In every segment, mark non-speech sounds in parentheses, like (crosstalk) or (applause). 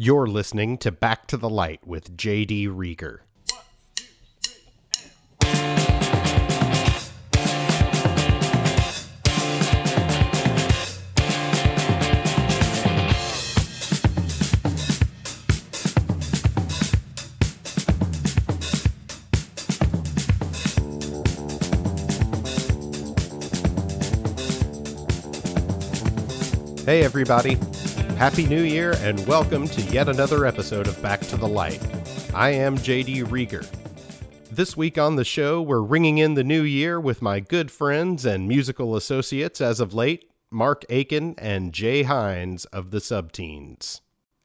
You're listening to Back to the Light with JD Reager. Hey, everybody. Happy New Year and welcome to yet another episode of Back to the Light. I am JD Reager. This week on the show, we're ringing in the new year with my good friends and musical associates as of late, Mark Akin and Jay Hines of the Subteens.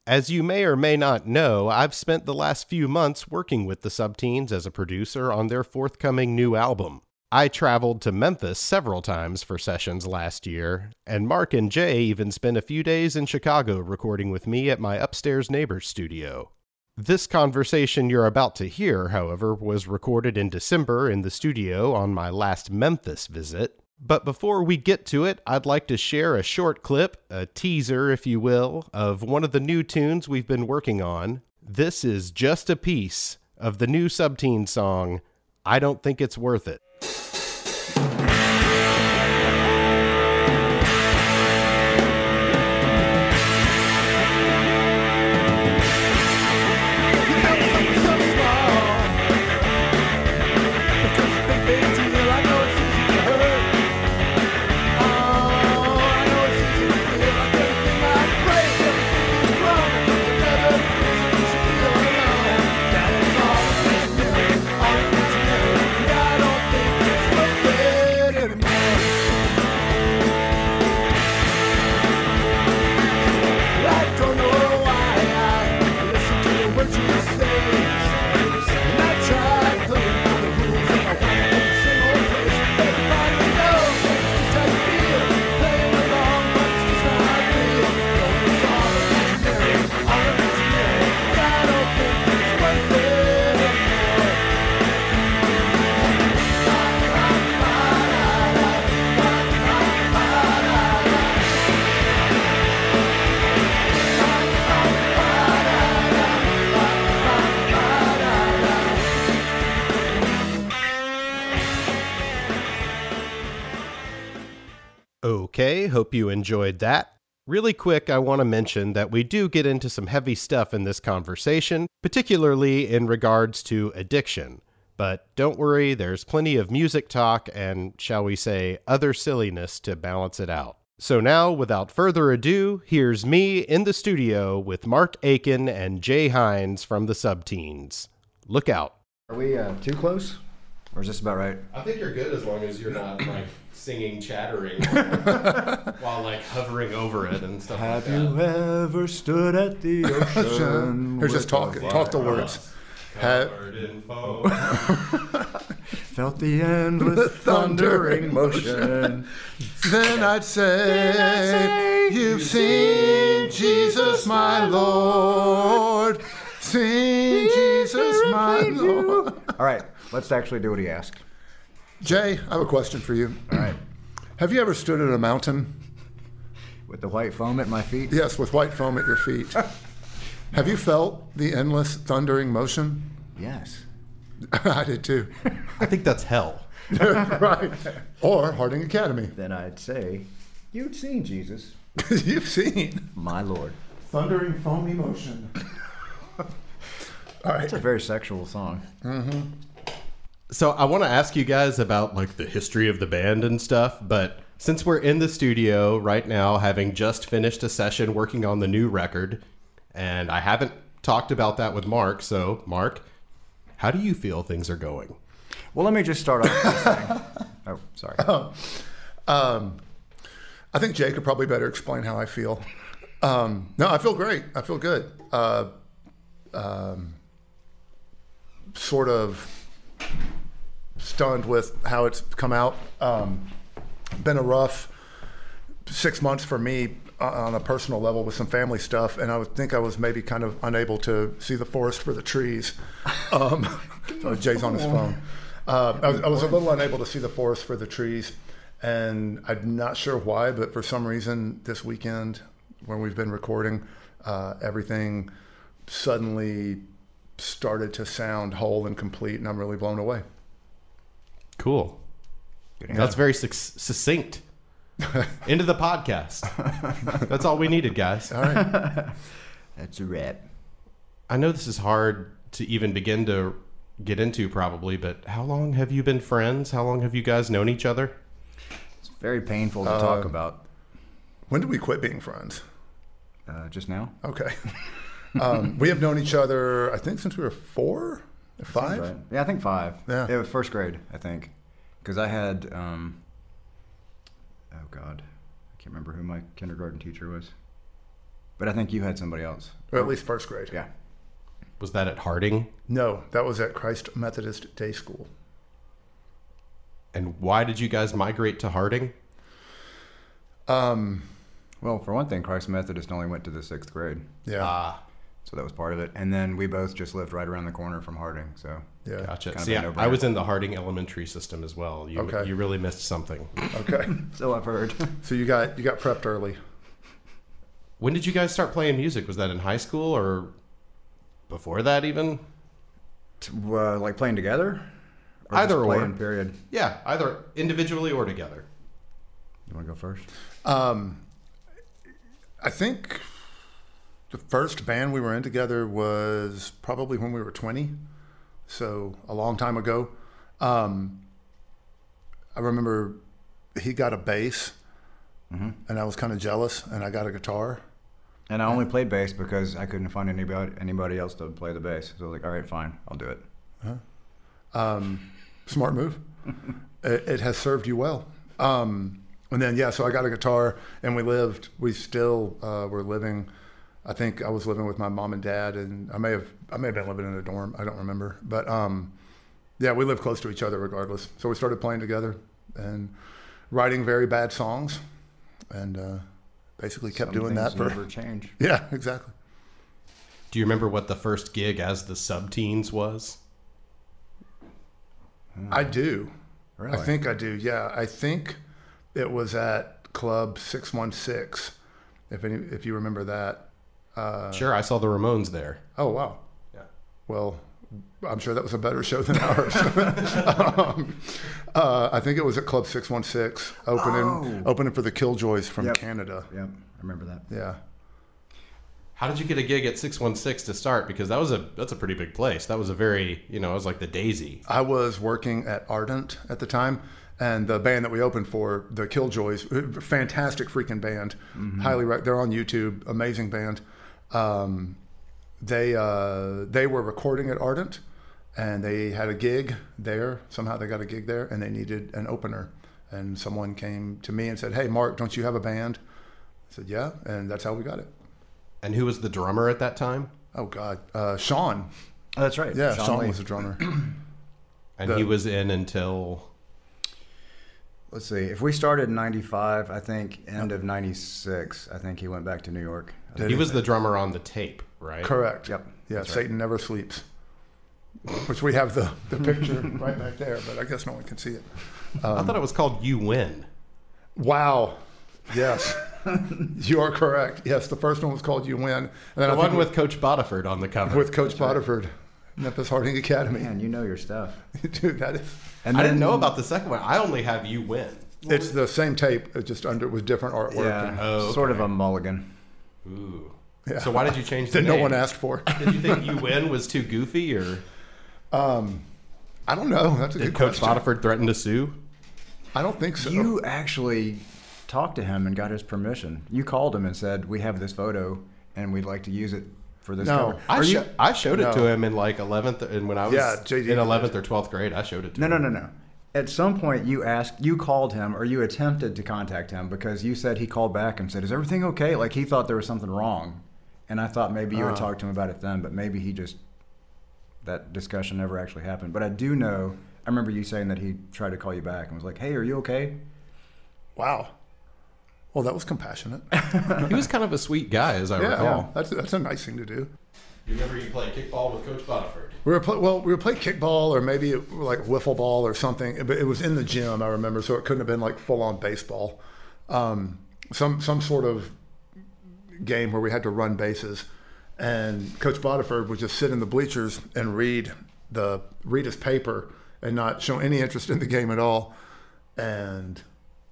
As you may or may not know, I've spent the last few months working with the Subteens as a producer on their forthcoming new album. I traveled to Memphis several times for sessions last year, and Mark and Jay even spent a few days in Chicago recording with me at my upstairs neighbor's studio. This conversation you're about to hear, however, was recorded in December in the studio on my last Memphis visit. But before we get to it, I'd like to share a short clip, a teaser, if you will, of one of the new tunes we've been working on. This is just a piece of the new Subteen song, I Don't Think It's Worth It. Hope you enjoyed that. Really quick, I want to mention that we do get into some heavy stuff in this conversation, particularly in regards to addiction. But don't worry, there's plenty of music talk and, shall we say, other silliness to balance it out. So now, without further ado, here's me in the studio with Mark Akin and Jay Hines from the Subteens. Look out. Are we uh, too close? Or is this about right? I think you're good as long as you're not like singing, chattering (laughs) while like hovering over it and stuff Have like you ever stood at the (laughs) ocean? Or just with talk, talk the words. Ha- Covered in foam. (laughs) Felt the endless thundering motion. Then I'd say, You've seen Jesus, my Lord. Seen Jesus, my Lord. All right, let's actually do what he asked. Jay, I have a question for you. All right. Have you ever stood at a mountain? With the white foam at my feet? Yes, with white foam at your feet. (laughs) Have you felt the endless thundering motion? Yes. (laughs) I did too. I think that's hell. (laughs) right. Or Harding Academy. Then I'd say, You'd seen Jesus, You've seen my Lord. thundering foamy motion. All right. It's a very sexual song. Mm-hmm. So I want to ask you guys about like the history of the band and stuff, but since we're in the studio right now, having just finished a session working on the new record, and I haven't talked about that with Mark, so Mark, how do you feel things are going? Well, let me just start off by saying. (laughs) Oh, sorry. Um, I think Jay could probably better explain how I feel. Um, no, I feel great. I feel good. Uh, um, sort of stunned with how it's come out. Um, been a rough six months for me uh, on a personal level with some family stuff, and I would think I was maybe kind of unable to see the forest for the trees. (laughs) Um, oh, Jay's on his phone. Uh, I, was, I was a little unable to see the forest for the trees, and I'm not sure why, but for some reason this weekend when we've been recording, uh, everything suddenly started to sound whole and complete, and I'm really blown away. Cool. Good That's very suc- succinct. (laughs) Into the podcast. That's all we needed, guys. All right. (laughs) That's a wrap. I know this is hard to even begin to get into, probably, but how long have you been friends? How long have you guys known each other? It's very painful to Uh, talk about when did we quit being friends? uh, just now. Okay. (laughs) um, we have known each other, I think, since we were four, or five. Right. Yeah, I think five. Yeah. It was first grade, I think, because I had. Um, oh God, I can't remember who my kindergarten teacher was, but I think you had somebody else. Or at least first grade. Yeah. Was that at Harding? No, that was at Christ Methodist Day School. And why did you guys migrate to Harding? Um, Well, for one thing, Christ Methodist only went to the sixth grade, yeah, Ah, so that was part of it. And then we both just lived right around the corner from Harding, so yeah. gotcha. Kind of See, a I, no-brainer. I was in the Harding elementary system as well. You, Okay. you really missed something. Okay. (laughs) so I've heard. (laughs) so you got you got prepped early. When did you guys start playing music? Was that in high school or before that even? uh, like playing together. Or Either just or. Period. Yeah, either individually or together. You want to go first? Um, I think the first band we were in together was probably when we were 20, so a long time ago. Um, I remember he got a bass, and I was kind of jealous, and I got a guitar. And I only played bass because I couldn't find anybody anybody else to play the bass. So I was like, all right, fine, I'll do it. Um, smart move. (laughs) it, it has served you well. Um, and then yeah, so I got a guitar, and we lived. We still uh, were living. I think I was living with my mom and dad, and I may have I may have been living in a dorm. I don't remember, but um, yeah, we lived close to each other regardless. So we started playing together and writing very bad songs, and uh, basically kept Some doing that things for never change. (laughs) yeah, exactly. Do you remember what the first gig as the Subteens was? I do. Really? I think I do. Yeah, I think it was at Club Six One Six. If any, if you remember that. Uh, Sure, I saw the Ramones there. oh wow. Yeah. Well, I'm sure that was a better show than ours. (laughs) um, uh, I think it was at Club Six One Six, opening Oh. opening for the Killjoys from Yep. Canada. Yep, I remember that. Yeah. How did you get a gig at 616 to start? Because that was a that's a pretty big place. That was a very, you know, it was like the Daisy. I was working at Ardent at the time, and the band that we opened for, the Killjoys, fantastic freaking band. Highly, rec- they're on YouTube. Amazing band. Um, they uh, they were recording at Ardent, and they had a gig there. Somehow they got a gig there, and they needed an opener. And someone came to me and said, "Hey, Mark, don't you have a band?" I said, "Yeah," and that's how we got it. And who was the drummer at that time? Oh God, uh, Sean. Oh, that's right. Yeah, Sean, Lee. was the drummer. (clears throat) And The- he was in until Let's see. If we started in '95, I think end of '96. I think he went back to New York. Did he was the drummer on the tape, right? Correct. Yep, Yeah, that's right. Satan never sleeps. Which we have the, the (laughs) picture right back there, but I guess no one can see it. I thought it um, was called You Win. Wow. Yes. (laughs) you are correct. Yes, the first one was called You Win. And then The I one think with Coach Bodiford on the cover. with Coach Potterford, Memphis Harding Academy. Man, you know your stuff. (laughs) Dude, that is And I didn't know about the second one. I only have You Win. it's the same tape, just under with different artwork. Yeah, and- Oh, sort of a mulligan. Ooh. Yeah. So why did you change the that no one asked for. Did you think You Win was too goofy, or Um, I don't know. That's a did good Coach question. Bodiford threaten to sue? I don't think so. You actually talked to him and got his permission. You called him and said, "We have this photo, and we'd like to use it for this No. cover." I, Or sho- you- I showed it to him in like 11th, and when I was Yeah, JD in 11th or 12th grade, I showed it to him. No, him. no, no, no. At some point, you asked, you called him, or you attempted to contact him because you said he called back and said, "Is everything okay?" Like he thought there was something wrong, and I thought maybe you had Ah. talked to him about it then, but maybe he just that discussion never actually happened. But I do know, I remember you saying that he tried to call you back and was like, "Hey, are you okay?" Wow. Well, that was compassionate. (laughs) He was kind of a sweet guy, as I yeah, recall. that's that's a nice thing to do. You remember you played kickball with Coach Bodiford? We were play, well, we would play kickball or maybe it, like wiffle ball or something, but it was in the gym. I remember, so it couldn't have been like full on baseball. Um, some some sort of game where we had to run bases, and Coach Bodiford would just sit in the bleachers and read the read his paper and not show any interest in the game at all. And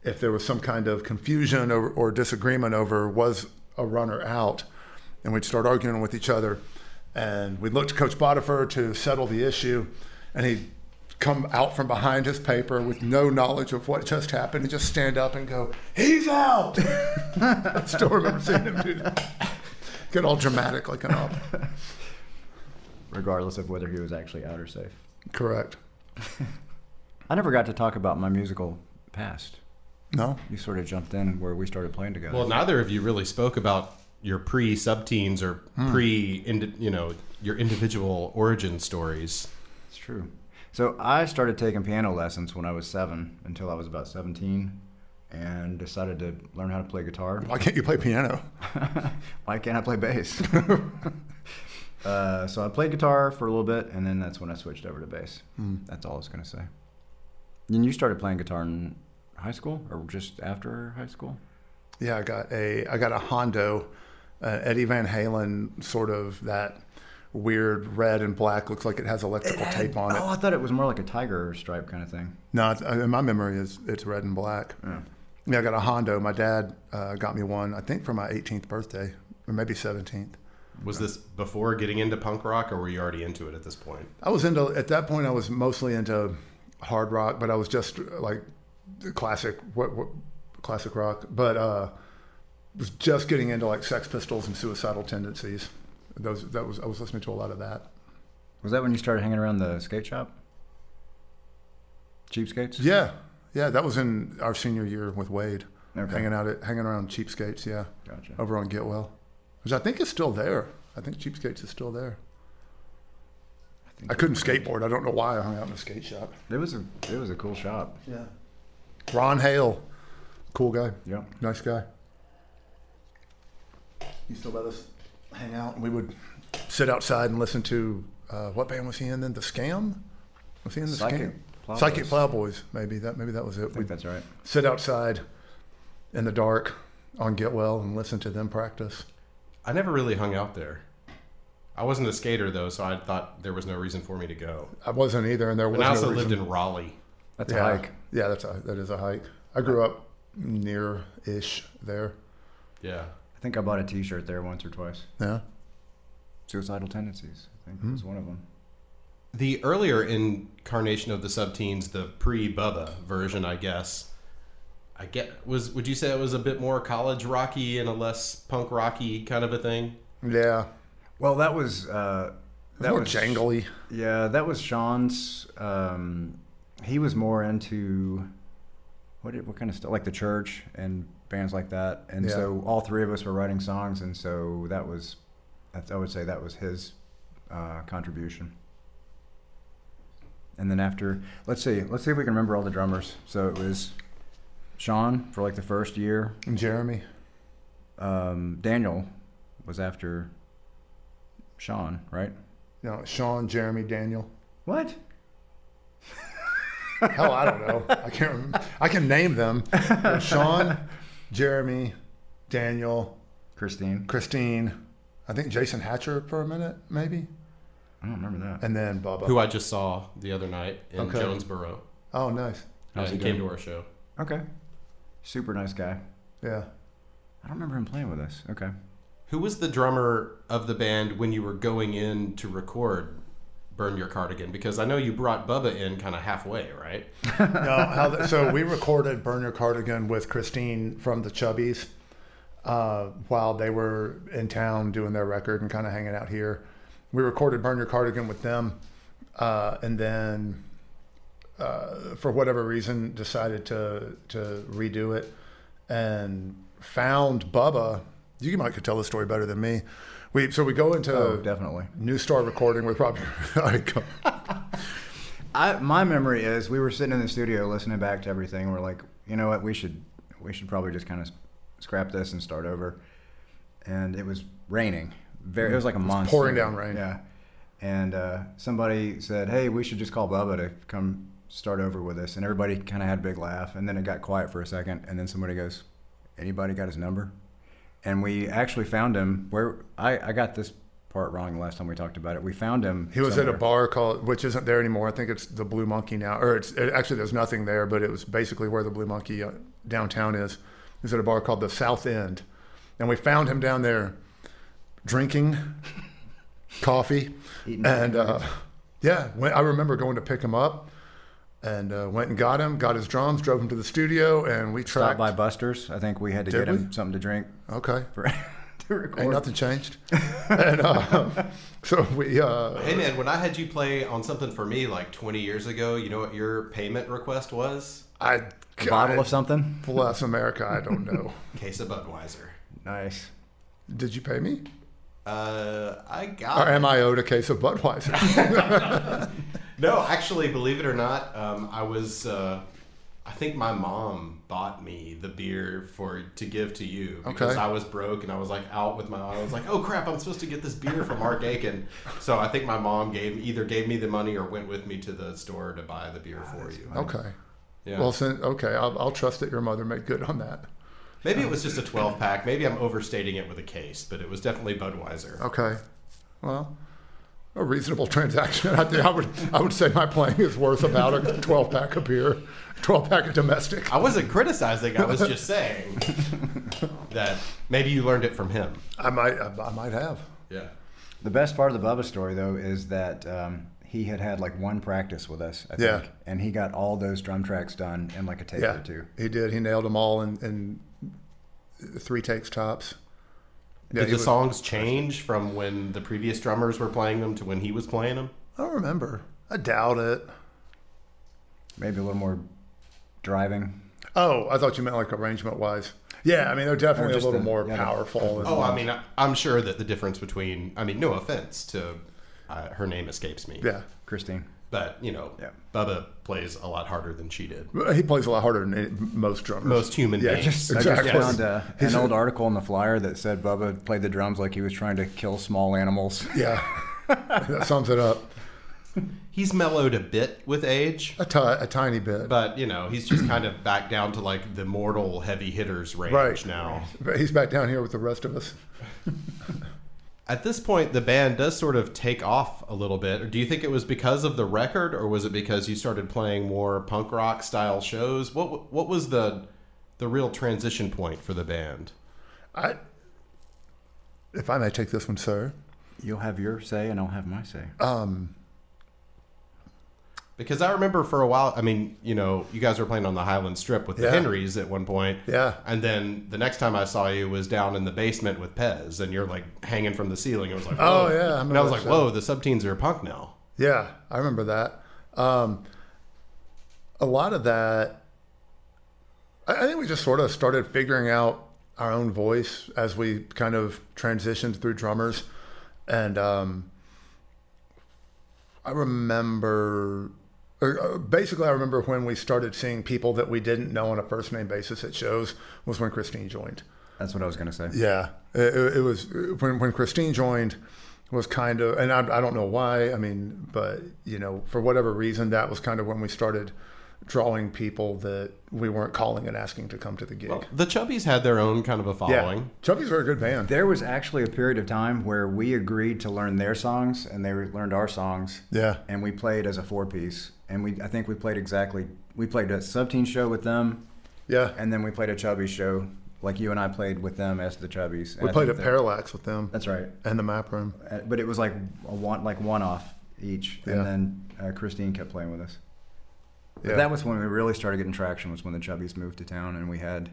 if there was some kind of confusion or, or disagreement over was a runner out, and we'd start arguing with each other, and we looked to Coach Bodiford to settle the issue, and he'd come out from behind his paper with no knowledge of what just happened and just stand up and go, "He's out." (laughs) I still remember seeing him do that. Get all dramatic like an op. regardless of whether he was actually out or safe. Correct. (laughs) I never got to talk about my musical past. No. You sort of jumped in where we started playing together. Well, neither of you really spoke about your pre sub teens or pre, you know, your individual origin stories. It's true. So I started taking piano lessons when I was seven until I was about 17 and decided to learn how to play guitar. Why can't you play piano? (laughs) Why can't I play bass? (laughs) uh, so I played guitar for a little bit and then that's when I switched over to bass. That's all I was going to say. And you started playing guitar in high school or just after high school? Yeah, I got a I got a Hondo, uh, Eddie Van Halen, sort of that weird red and black. Looks like it has electrical tape on it. Oh, I thought it was more like a tiger stripe kind of thing. No, uh, in my memory is it's red and black. Yeah. Yeah, I got a Hondo. My dad uh, got me one. I think for my 18th birthday, or maybe 17th. Was this before getting into punk rock, or were you already into it at this point? I was into at that point. I was mostly into hard rock, but I was just like classic what, what classic rock. But uh, was just getting into like Sex Pistols and Suicidal Tendencies. Those that was I was listening to a lot of that. Was that when you started hanging around the skate shop? Cheapskates? Yeah, yeah, that was in our senior year with Wade, Okay. hanging out at hanging around Cheapskates. Yeah, Gotcha. over on Getwell, which I think is still there. I think Cheapskates is still there. think I couldn't skateboard. I don't know why I hung out in a skate shop. It was a it was a cool shop. Yeah. Ron Hale, cool guy, Yep. nice guy. He used to let us hang out, and we would sit outside and listen to uh, what band was he in then? The Scam. Was he in the Psychic Scam? Plowboys. Psychic Plowboys. Maybe that. Maybe that was I it. think We'd that's right. sit outside in the dark on Getwell and listen to them practice. I never really hung out there. I wasn't a skater though, so I thought there was no reason for me to go. I wasn't either, and there was And I no also reason. lived in Raleigh. That's yeah, a hike. Yeah, that's a that is a hike. I grew up near ish there. Yeah. I think I bought a T-shirt there once or twice. Yeah. Suicidal tendencies. I think Hmm. was one of them. The earlier incarnation of the subteens, the pre-Bubba version, I guess. I get was would you say it was a bit more college rocky and a less punk rocky kind of a thing? Yeah. Well, that was uh, That that more was jangly. Yeah, that was Sean's. Um, he was more into what did, what kind of stuff like the church and bands like that, and Yeah. so all three of us were writing songs, and so that was, I would say that was his uh, contribution. And then after, let's see, let's see if we can remember all the drummers. So it was Sean for like the first year. And Jeremy. Um, Daniel was after Sean, right? Know, Sean, Jeremy, Daniel. What? Hell, I don't know. I can't remember. I can name them. (laughs) Sean, Jeremy, Daniel, Christine. Christine. I think Jason Hatcher for a minute, maybe. I don't remember that. And then Bubba. Who I just saw the other night in Okay. Jonesboro. oh, nice. Uh, How's he he came doing? to our show. Okay. Super nice guy. Yeah. I don't remember him playing with us. Okay. Who was the drummer of the band when you were going in to record Burn Your Cardigan? Because I know you brought Bubba in kind of halfway, right? (laughs) no, how the, so we recorded Burn Your Cardigan with Christine from the Chubbies uh, while they were in town doing their record and kind of hanging out here. We recorded Burn Your Cardigan with them, uh, and then uh, for whatever reason decided to to redo it and found Bubba. You might could tell the story better than me. We so we go into Oh, definitely. New Star recording with Robbie. All right, (laughs) go. I my memory is we were sitting in the studio listening back to everything. We're like, you know what? We should we should probably just kind of scrap this and start over. And it was raining. Very. It was like a monster. pouring down rain. Yeah. And uh, somebody said, "Hey, we should just call Bubba to come start over with us." And everybody kind of had a big laugh. And then it got quiet for a second. And then somebody goes, "Anybody got his number?" And we actually found him where I, I got this part wrong the last time we talked about it. We found him. He was at a bar called, which isn't there anymore. I think it's the Blue Monkey now, or it's it, actually there's nothing there, but it was basically where the Blue Monkey uh, downtown is. He was at a bar called the South End, and we found him down there drinking coffee, Eating and uh, yeah, when, I remember going to pick him up, and uh, went and got him, got his drums, drove him to the studio, and we Stopped by Buster's. I think we had to Did get him we? something to drink Okay, (laughs) for to record. ain't nothing changed, (laughs) and uh, (laughs) so we. Uh, Hey man, when I had you play on something for me like 20 years ago, you know what your payment request was? I A bottle of something. Bless America, I don't know. Case of Budweiser. Nice. Did you pay me? Uh, I got. Or got. am I owed a case of Budweiser? No, actually, believe it or not, um, I was. Uh, I think my mom bought me the beer for to give to you because Okay. I was broke and I was like out with my. I was like, oh crap, I'm supposed to get this beer from Mark Akin. So I think my mom gave either gave me the money or went with me to the store to buy the beer for you. okay. Yeah. Well, since, okay, I'll, I'll trust that your mother made good on that. Maybe it was just a 12 pack. Maybe I'm overstating it with a case, but it was definitely Budweiser. Okay. Well, a reasonable transaction. (laughs) I, think I would I would say my playing is worth about a 12 pack of beer, 12 pack of domestic. I wasn't criticizing. I was just saying (laughs) that maybe you learned it from him. I might I, I might have. Yeah. The best part of the Bubba story, though, is that um, he had had like one practice with us, I Yeah. think, and he got all those drum tracks done in like a take Yeah, or two. he did. He nailed them all in, in three takes tops. Yeah, Did the was- songs change from when the previous drummers were playing them to when he was playing them? I don't remember. I doubt it. Maybe a little more driving. Oh, I thought you meant like arrangement wise. Yeah, I mean they're definitely a little the- more yeah, the- powerful. and- Oh, I mean, I- I'm sure that the difference between, I mean, no offense to, uh, her name escapes me. yeah. Christine. But, you know, Yeah. Bubba plays a lot harder than she did. He plays a lot harder than most drummers. Most human Yeah, beings. just- I Exactly. just found uh, He's an a- old article in the flyer that said Bubba played the drums like he was trying to kill small animals. Yeah, (laughs) that sums it up. He's mellowed a bit with age, A, tiny bit. but, you know, he's just kind of back down to like the mortal heavy hitters range Right. now. But he's back down here with the rest of us. (laughs) At this point, the band does sort of take off a little bit. Do you think it was because of the record, or was it because you started playing more punk rock style shows? What what was the the real transition point for the band? I, if I may take this one, sir. You'll have your say, and I'll have my say. Um, Because I remember for a while, I mean, you know, you guys were playing on the Highland Strip with the Yeah. Henrys at one point. Yeah. And then the next time I saw you was down in the basement with Pez, and you're like hanging from the ceiling. It was like, Oh, yeah, I And I was like, show. whoa, the subteens are punk now. yeah, I remember that. Um, a lot of that, I, I think we just sort of started figuring out our own voice as we kind of transitioned through drummers, and um, I remember. Uh, Basically, I remember when we started seeing people that we didn't know on a first name basis at shows was when Christine joined. That's what I was going to say. Yeah, it, it- it was when when Christine joined was kind of, and I, I don't know why. I mean, but you know, for whatever reason, that was kind of when we started drawing people that we weren't calling and asking to come to the gig. Well, the Chubbies had their own kind of a yeah, following. Chubby's are a good band. There was actually a period of time where we agreed to learn their songs, and they learned our songs. Yeah, and we played as a four piece and we I think we played exactly we played a subteen show with them yeah. and then we played a chubby show like you and I played with them as the chubbies. And We I played think at Parallax with them That's right. and the Map Room. Uh, But it was like a one like one off each Yeah. and then uh, Christine kept playing with us. Yeah, that was when we really started getting traction was when the chubbies moved to town and we had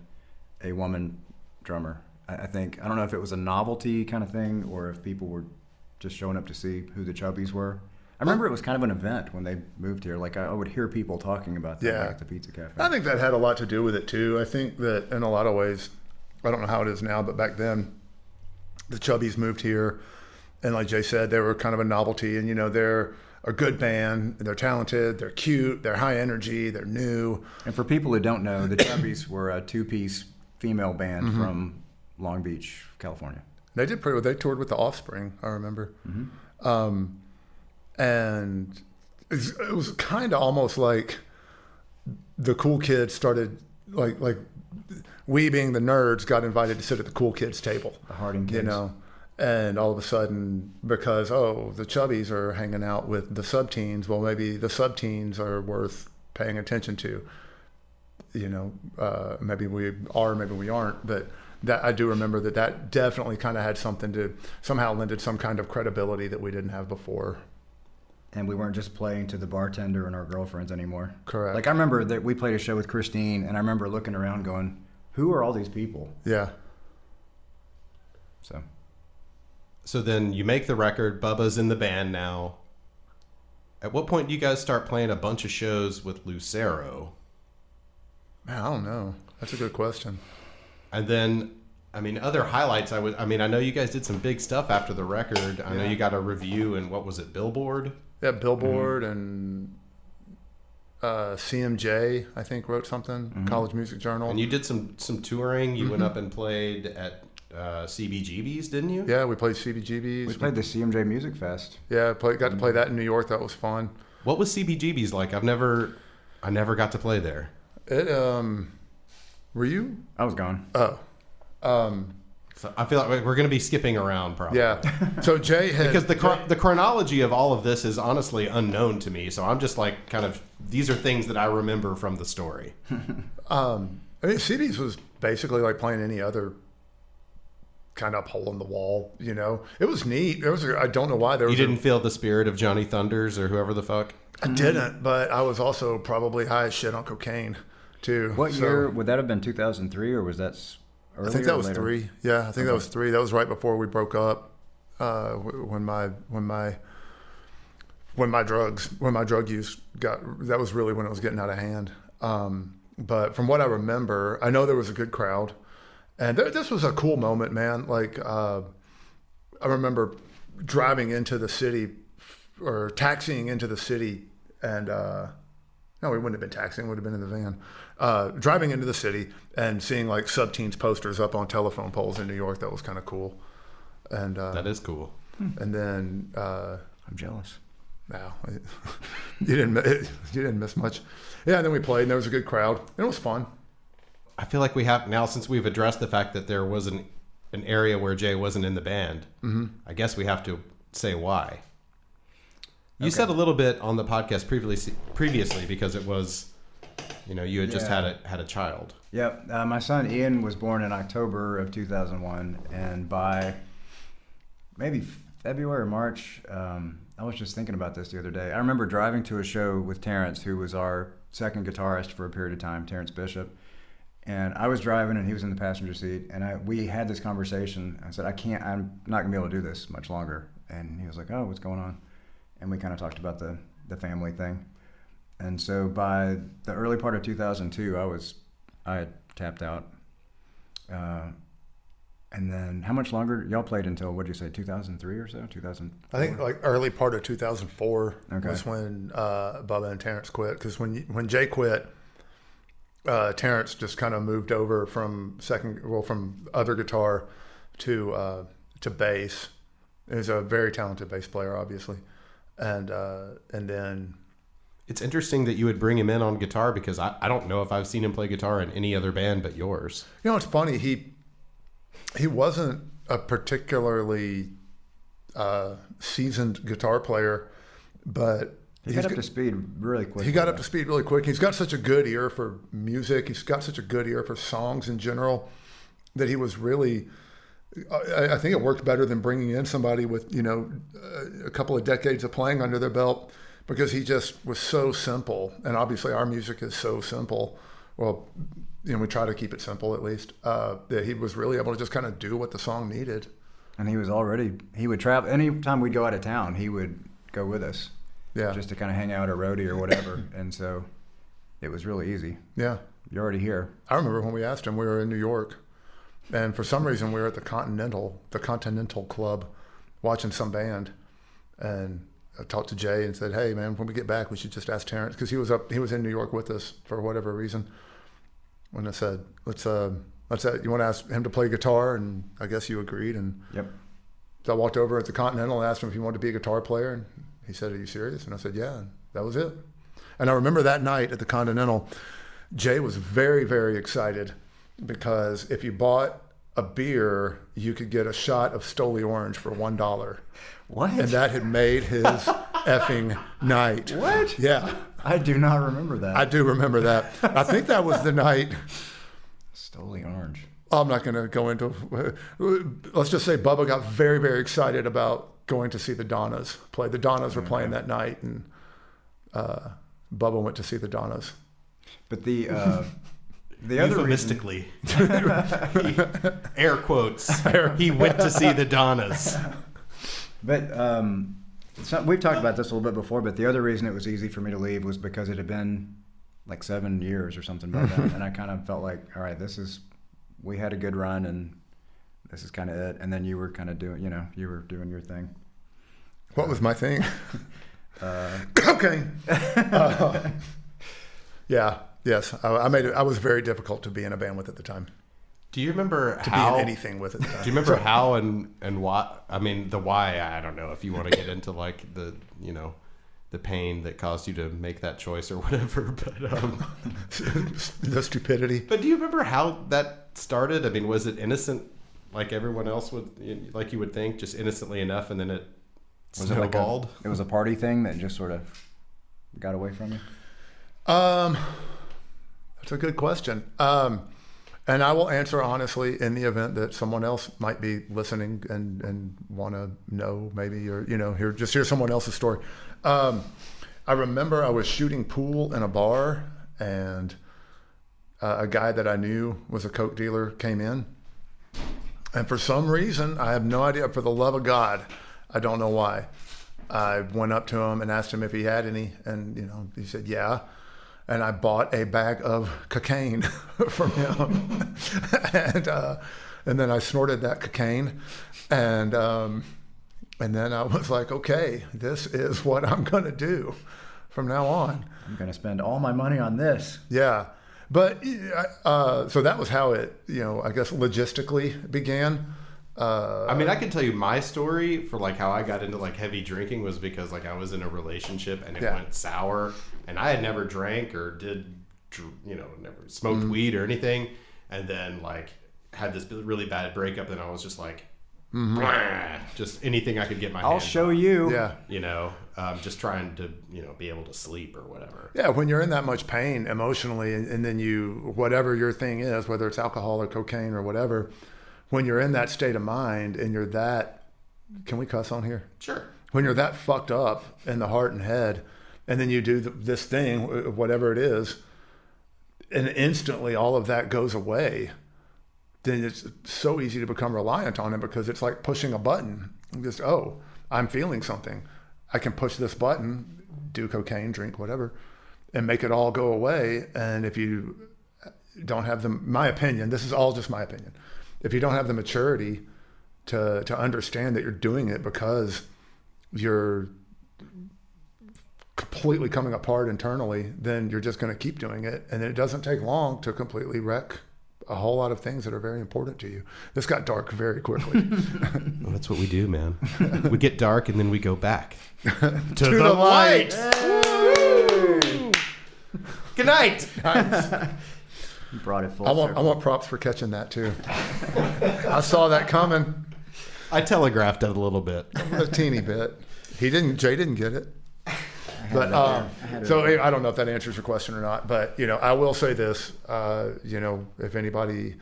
a woman drummer. I, I think I don't know if it was a novelty kind of thing or if people were just showing up to see who the chubbies were. I remember it was kind of an event when they moved here. Like I, would hear people talking about that Yeah. like, at the pizza cafe. I think that had a lot to do with it too. I think that in a lot of ways, I don't know how it is now, but back then, the Chubbies moved here, and like Jay said, they were kind of a novelty. And you know, they're a good band. They're talented. They're cute. They're high energy. They're new. And for people who don't know, the Chubbies were a two-piece female band Mm-hmm. from Long Beach, California. They did pretty well. They toured with the Offspring. I remember. Um, and it was kind of almost like the cool kids started like like we being the nerds got invited to sit at the cool kids table. The Harding kids. You know, and all of a sudden because oh the chubbies are hanging out with the sub teens, well maybe the sub teens are worth paying attention to. You know, uh, maybe we are, maybe we aren't, but that I do remember that that definitely kind of had something to somehow lended some kind of credibility that we didn't have before. and we weren't just playing to the bartender and our girlfriends anymore. Correct. Like I remember that we played a show with Christine, and I remember looking around, going, "Who are all these people?" Yeah. So So then you make the record. Bubba's in the band now. At what point do you guys start playing a bunch of shows with Lucero? Man, I don't know. That's a good question. And then, I mean, other highlights. I would. I mean, I know you guys did some big stuff after the record. I know you got a review and what was it, Billboard? Yeah, Billboard mm-hmm. and uh, CMJ, I think, wrote something. Mm-hmm. College Music Journal. And you did some some touring. You went mm-hmm. up and played at uh, CBGB's, didn't you? yeah, we played CBGBs. we played the CMJ Music Fest. yeah, play, got to play that in New York. That was fun. What was CBGB's like? I've never, I never got to play there. It um, were you? I was gone. Oh, um, So I feel like we're going to be skipping around probably. yeah. So Jay had Because the chro- the chronology of all of this is honestly unknown to me, so I'm just like kind of these are things that I remember from the story. (laughs) Um, I mean, CBs was basically like playing any other kind of hole in the wall. You know, it was neat. It was. I don't know why there You was. didn't feel the spirit of Johnny Thunders or whoever the fuck. I didn't, but I was also probably high as shit on cocaine, too. What So- year would that have been? 2003, or was that earlier? I think that was later? three. Yeah, I think that was three. That was right before we broke up. Uh, when my when my when my drugs when my drug use got that was really when it was getting out of hand. Um, but from what I remember, I know there was a good crowd, and there, this was a cool moment, man. Like uh, I remember driving into the city or taxiing into the city, and uh, no, we wouldn't have been taxiing; we would have been in the van. Uh, driving into the city and seeing like sub-teens posters up on telephone poles in New York. That was kind of cool. And uh, That is cool. and then uh, I'm jealous. no, (laughs) you didn't. (laughs) you didn't miss much. Yeah, and then we played, and there was a good crowd, and it was fun. I feel like we have now since we've addressed the fact that there was an an area where Jay wasn't in the band. Mm-hmm. I guess we have to say why. You said a little bit on the podcast previously, previously because it was, you know, you had just had a had a child. Yep. Uh, my son Ian was born in October of 2001, and by maybe February or March, um, I was just thinking about this the other day. I remember driving to a show with Terrence, who was our second guitarist for a period of time, Terrence Bishop. And I was driving, and he was in the passenger seat, and I, we had this conversation. I said, "I can't. I'm not gonna be able to do this much longer." And he was like, "Oh, what's going on?" And we kind of talked about the the family thing. And so by the early part of 2002, I was I had tapped out. Uh, and then how much longer y'all played until what did you say 2003 or so 2000 I think like early part of 2004 Okay. was when uh, Bubba and Terrence quit. Because when when Jay quit, uh, Terrence just kind of moved over from second, well, from other guitar to uh, to bass. He was a very talented bass player, obviously, and uh, and then It's interesting that you would bring him in on guitar because I, I don't know if I've seen him play guitar in any other band but yours. You know, it's funny. He he wasn't a particularly uh, seasoned guitar player, but he he's got up to speed really quick he got up to speed really quick. He's got such a good ear for music. He's got such a good ear for songs in general that he was really. I, I think it worked better than bringing in somebody with you know a couple of decades of playing under their belt because he just was so simple. And obviously, our music is so simple. Well, you know, we try to keep it simple at least. Uh, that he was really able to just kind of do what the song needed. and he was already he would travel anytime we'd go out of town he would go with us Yeah, just to kind of hang out or roadie or whatever (coughs) and so it was really easy yeah. you're already here I remember when we asked him, we were in New York, and for some reason we were at the Continental, the Continental Club, watching some band, and I talked to Jay and said, "Hey, man, when we get back, we should just ask Terrence because he was up, he was in New York with us for whatever reason." When I said, "Let's, uh, let's, uh, you want to ask him to play guitar?" and I guess you agreed, and yep so I walked over at the Continental and asked him if he wanted to be a guitar player, and he said, "Are you serious?" And I said, "Yeah." And that was it. And I remember that night at the Continental, Jay was very, very excited because if you bought a beer, you could get a shot of Stoli Orange for one dollar, What? and that had made his (laughs) effing night. What? Yeah, I do not remember that. I do remember that. I think that was the night. Stoli Orange. I'm not going to go into. Let's just say Bubba got very, very excited about going to see the Donnas play. The Donnas were playing that night, and uh, Bubba went to see the Donnas. But the uh, the other reason, Euphemistically, air quotes. He went to see the Donnas. but um, it's not, we've talked about this a little bit before. But the other reason it was easy for me to leave was because it had been like seven years or something by then, (laughs) and I kind of felt like, all right, this is we had a good run, and this is kind of it. And then you were kind of doing, you know, you were doing your thing. What was my thing? (laughs) Uh, (coughs) okay. Uh, yeah. Yes. I, I made it. I was very difficult to be in a band with at the time. Do you remember To how? be in anything with it? Do you remember how and and why? I mean, the why. I don't know if you want to get into like the you know the pain that caused you to make that choice or whatever. (laughs) But um, (laughs) the stupidity? but do you remember how that started? I mean, was it innocent like everyone else would like you would think, just innocently enough, and then it was it like a, snowballed? (laughs) it was a party thing that just sort of got away from you? Um, that's a good question. Um, and I will answer honestly in the event that someone else might be listening and, and want to know maybe or you know hear just hear someone else's story. Um, I remember I was shooting pool in a bar and uh, a guy that I knew was a coke dealer came in, and for some reason I have no idea. For the love of God, I don't know why. I went up to him and asked him if he had any, and you know he said yeah and I bought a bag of cocaine (laughs) from him, (laughs) and uh, and then I snorted that cocaine, and um, and then I was like, okay, this is what I'm gonna do from now on. I'm going to spend all my money on this. Yeah, but uh, so that was how it, you know, I guess logistically began. Uh, I mean, I can tell you my story for like how I got into like heavy drinking was because like I was in a relationship and it Yeah. went sour, and I had never drank or did, you know, never smoked Mm. weed or anything, and then like had this really bad breakup, and I was just like, "Blah," just anything I could get my. Mm-hmm. I'll hands show on, you. yeah, You know, um, just trying to you know be able to sleep or whatever. yeah. When you're in that much pain emotionally, and, and then you whatever your thing is, whether it's alcohol or cocaine or whatever, when you're in that state of mind and you're that, can we cuss on here? Sure. when you're that fucked up in the heart and head, and then you do th- this thing, whatever it is, and instantly all of that goes away, then it's so easy to become reliant on it because it's like pushing a button. Just, oh, I'm feeling something. I can push this button, do cocaine, drink, whatever, and make it all go away. And if you don't have the, my opinion, this is all just my opinion. If you don't have the maturity to, to understand that you're doing it because you're completely coming apart internally, then you're just going to keep doing it. And it doesn't take long to completely wreck a whole lot of things that are very important to you. This got dark very quickly. (laughs) Well, that's what we do, man. we get dark and then we go back (laughs) to, the light. Good night. (laughs) You brought it full I want, I want props for catching that too. I saw that coming I telegraphed it a little bit. a teeny bit. He didn't, Jay didn't get it. But um. I so there. I don't know if that answers your question or not. But you know, I will say this. Uh, you know, if anybody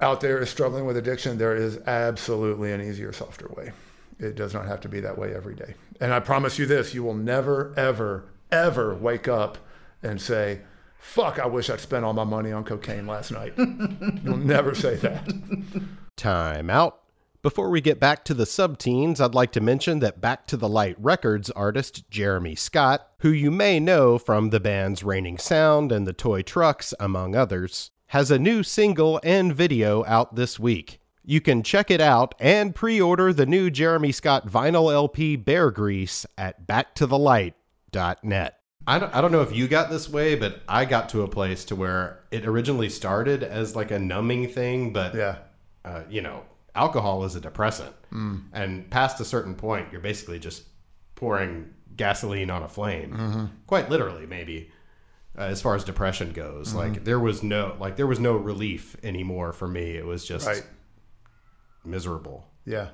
out there is struggling with addiction, there is absolutely an easier, softer way. It does not have to be that way every day. And I promise you this: you will never, ever, ever wake up and say, "Fuck! I wish I'd spent all my money on cocaine last night." (laughs) You'll never say that. Time out. Before we get back to the subteens, I'd like to mention that Back to the Light Records artist Jeremy Scott, who you may know from the bands Raining Sound and the Toy Trucks, among others, has a new single and video out this week. You can check it out and pre order the new Jeremy Scott vinyl LP Bear Grease at backtothelight.net. I don't, I don't know if you got this way, but I got to a place to where it originally started as like a numbing thing, but Yeah. uh, you know, alcohol is a depressant, and past a certain point, you're basically just pouring gasoline on a flame, quite literally, maybe. uh, as far as depression goes. Mm-hmm. Like there was no like there was no relief anymore for me. It was just Right. miserable. Yeah.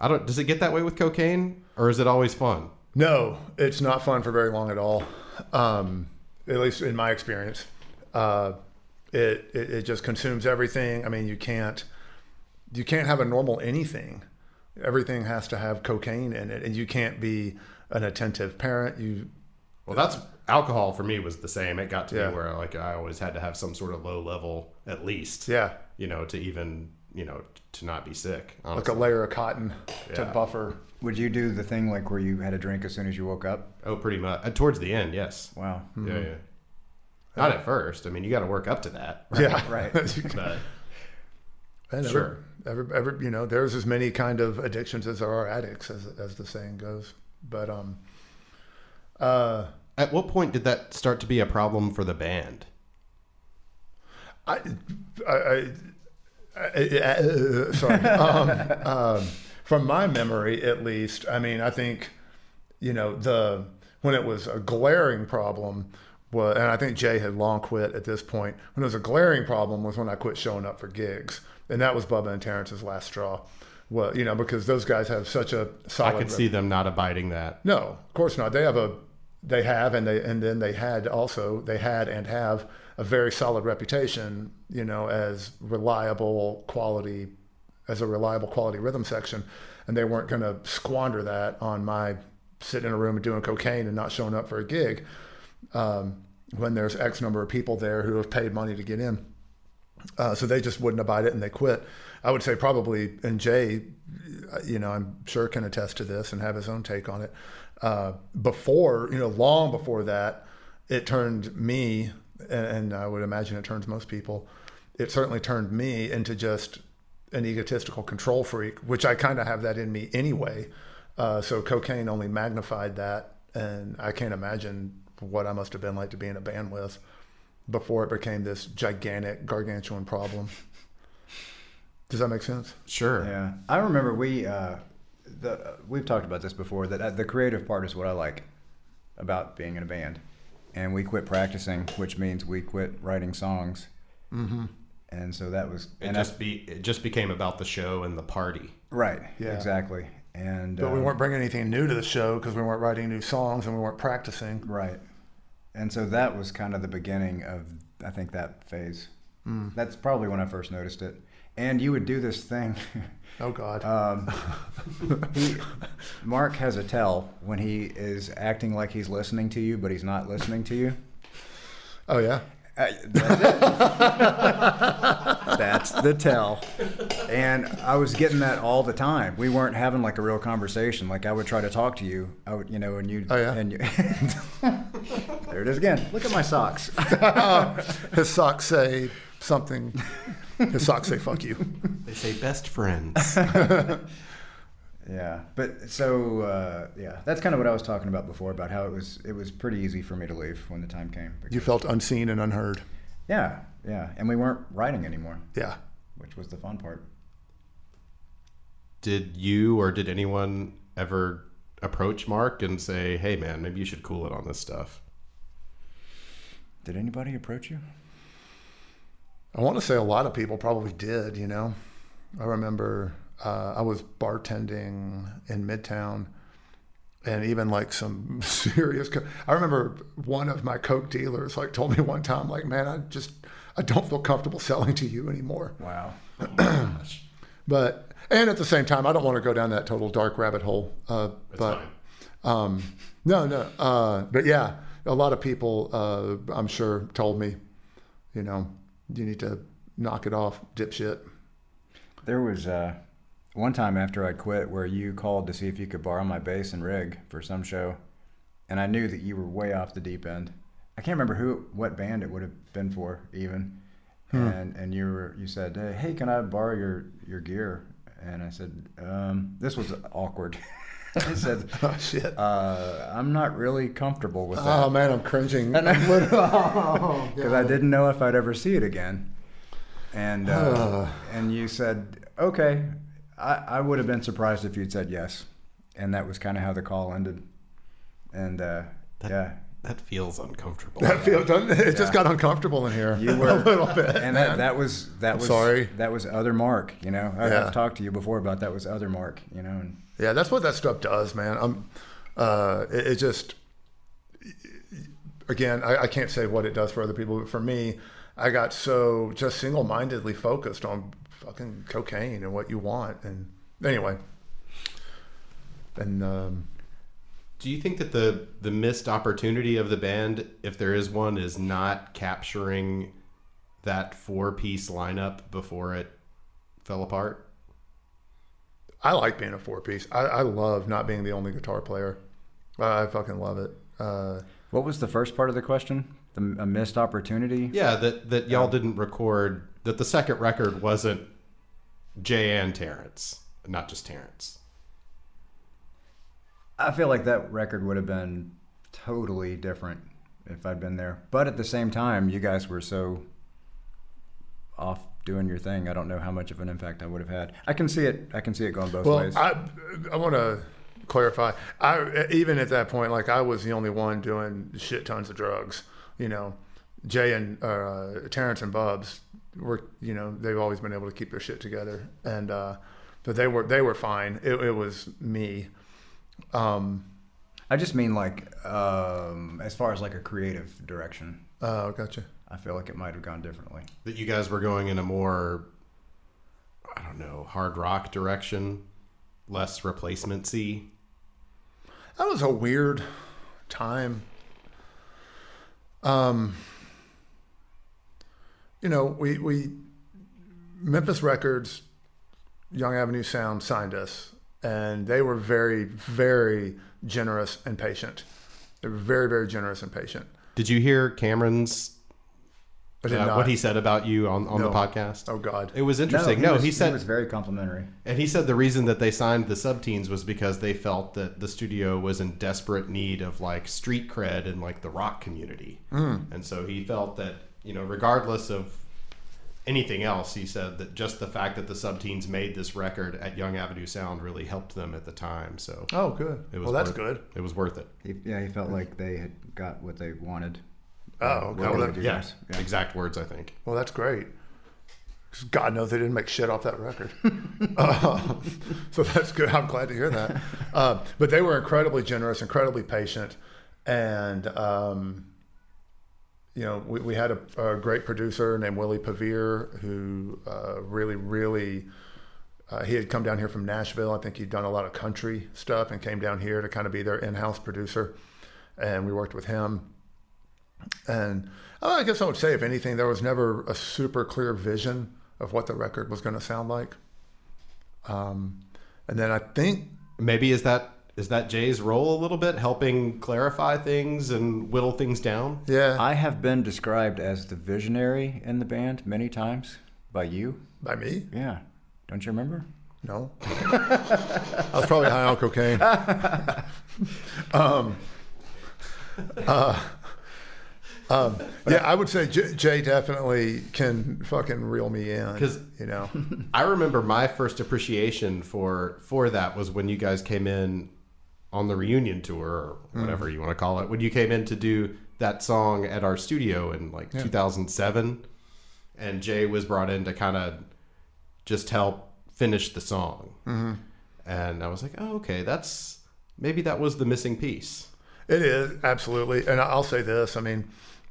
I don't. Does it get that way with cocaine, or is it always fun? No, it's not fun for very long at all. Um, at least in my experience, uh, it, it it just consumes everything. I mean, you can't you can't have a normal anything. Everything has to have cocaine in it, and you can't be an attentive parent. You Well, that's alcohol for me was the same. It got to Yeah. be where like I always had to have some sort of low level at least. yeah, You know, to even you know to not be sick. like a layer of cotton to buffer. Would you do the thing like where you had a drink as soon as you woke up? oh, pretty much. Uh, towards the end, yes. Wow. Yeah, yeah. Not at first. I mean, you got to work up to that. Yeah, (laughs) (laughs) right. (laughs) But And every- Sure. Every, every, you know, there's as many kind of addictions as there are addicts, as, as the saying goes. But um, uh, at what point did that start to be a problem for the band? I, I, I, I, uh, sorry. (laughs) um, um, from my memory, at least, I mean, I think, you know, the when it was a glaring problem, was, and I think Jay had long quit at this point. When it was a glaring problem was when I quit showing up for gigs, and that was Bubba and Terrence's last straw. Well, you know, because those guys have such a solid. I could see them not abiding that. No, of course not. They have a, they have, and they, and then they had also, they had and have a very solid reputation, you know, as reliable quality, as a reliable quality rhythm section, and they weren't going to squander that on my sitting in a room and doing cocaine and not showing up for a gig, um, when there's X number of people there who have paid money to get in. Uh, so they just wouldn't abide it and they quit. I would say probably, and Jay, you know, I'm sure can attest to this and have his own take on it. Uh, before, you know, long before that, it turned me, and, and I would imagine it turns most people, it certainly turned me into just an egotistical control freak, which I kind of have that in me anyway. Uh, so cocaine only magnified that, and I can't imagine what I must have been like to be in a band with before it became this gigantic, gargantuan problem. Does that make sense? Sure. Yeah, I remember we uh, the we've talked about this before. That uh, the creative part is what I like about being in a band, and we quit practicing, which means we quit writing songs. Mm-hmm. And so that was It and just be it just became about the show and the party. Right, Yeah. exactly. And But we um, weren't bringing anything new to the show because we weren't writing new songs and we weren't practicing. Right. And so that was kind of the beginning of, I think, that phase. Hmm. That's probably when I first noticed it. And you would do this thing. (laughs) Oh God. Um, (laughs) he, Mark has a tell when he is acting like he's listening to you, but he's not listening to you. oh yeah. Uh, that's it. That's the tell. And I was getting that all the time. We weren't having like a real conversation. Like I would try to talk to you, I would, you know, and you. Oh, yeah? And you, (laughs) there it is again. Look at my socks. (laughs) His socks say something. His socks say "fuck you." They say best friends. (laughs) Yeah, but so uh, yeah, that's kind of what I was talking about before about how it was it was pretty easy for me to leave when the time came. You felt unseen and unheard. Yeah, yeah, and we weren't writing anymore, Yeah. which was the fun part. did you or did anyone ever approach Mark and say, "Hey, man, maybe you should cool it on this stuff"? Did anybody approach you? I want to say a lot of people probably did. You know, I remember uh, I was bartending in Midtown, and even like some (laughs) serious. Co- I remember one of my coke dealers like told me one time, like, "Man, I just I don't feel comfortable selling to you anymore." Wow. (clears throat) But and at the same time, I don't want to go down that total dark rabbit hole. Uh, That's but fine. um, no, no. Uh, but yeah, a lot of people, uh, I'm sure, told me, you know, you need to knock it off, dipshit. There was uh, one time after I quit where you called to see if you could borrow my bass and rig for some show, and I knew that you were way off the deep end. I can't remember who, what band it would have been for, even. And and you were you said, "Hey, can I borrow your your gear?" And I said, um, "This was awkward." (laughs) I said, (laughs) Oh shit. uh, "I'm not really comfortable with that." Oh man, I'm cringing. And I- (laughs) I'm literally- oh, because I didn't know if I'd ever see it again. And uh, and you said, okay. I, I would have been surprised if you'd said yes. And that was kind of how the call ended. And uh, That- yeah, That feels uncomfortable. That feel, doesn't it? It just got uncomfortable in here You (laughs) were a little bit. And that, that was that was sorry. That was other Mark. You know, I, Yeah. I've talked to you before about that was other Mark. You know, and Yeah, that's what that stuff does, man. I'm, uh, it, it just, again, I, I can't say what it does for other people, but for me, I got so just single mindedly focused on fucking cocaine and what you want. And anyway, and um, Do you think that the the missed opportunity of the band, if there is one, is not capturing that four piece lineup before it fell apart? I like being a four piece. I, I love not being the only guitar player. I, I fucking love it. Uh, what was the first part of the question? The, a missed opportunity. Yeah, that that y'all didn't record that the second record wasn't Jay and Terrence, not just Terrence. I feel like that record would have been totally different if I'd been there. But at the same time, you guys were so off doing your thing. I don't know how much of an impact I would have had. I can see it. I can see it going both Well, ways. I I want to clarify. I even at that point, like I was the only one doing shit tons of drugs. You know, Jay and uh, Terrence and Bubs were, you know, they've always been able to keep their shit together, and uh, but they were they were fine. It, it was me. Um, I just mean like um, as far as like a creative direction. oh, gotcha. I feel like it might have gone differently. That you guys were going in a more I don't know, hard rock direction, less replacemency. That was a weird time. Um, you know, we we Memphis Records, Young Avenue Sound signed us, and they were very very generous and patient. They were very very generous and patient. Did you hear Cameron's I did uh, not. what he said about you on, on the podcast? oh God. It was interesting. No, was, he said it was very complimentary. And he said the reason that they signed the subteens was because they felt that the studio was in desperate need of like street cred in like the rock community. Mm. And so he felt that, you know, regardless of anything else, he said that just the fact that the subteens made this record at Young Avenue Sound really helped them at the time. So Oh good. it was well, that's worth- good. It was worth it. He, yeah, he felt like they had got what they wanted. Oh, okay. Working Well, with that, Yeah. Yeah. exact words, I think. well, that's great. God knows they didn't make shit off that record. Uh, (laughs) (laughs) so that's good. I'm glad to hear that. Uh, but they were incredibly generous, incredibly patient. And, um, you know, we, we had a, a great producer named Willie Pevear who uh, really, really, uh, he had come down here from Nashville. I think he'd done a lot of country stuff and came down here to kind of be their in house producer. And we worked with him. And I guess I would say, if anything, there was never a super clear vision of what the record was going to sound like. Um, and then I think, Maybe is that is that Jay's role a little bit, helping clarify things and whittle things down? yeah, I have been described as the visionary in the band many times by you. by me, Yeah. Don't you remember? no. (laughs) I was probably high on cocaine. (laughs) um, uh, um, yeah, I would say J- Jay definitely can fucking reel me in. Because you know, (laughs) I remember my first appreciation for for that was when you guys came in on the reunion tour or hmm. whatever you want to call it. When you came in to do that song at our studio in like 2007 and Jay was brought in to kind of just help finish the song. Mm-hmm. And I was like, "Oh, okay, that's maybe that was the missing piece." it is absolutely. And I'll say this: I mean,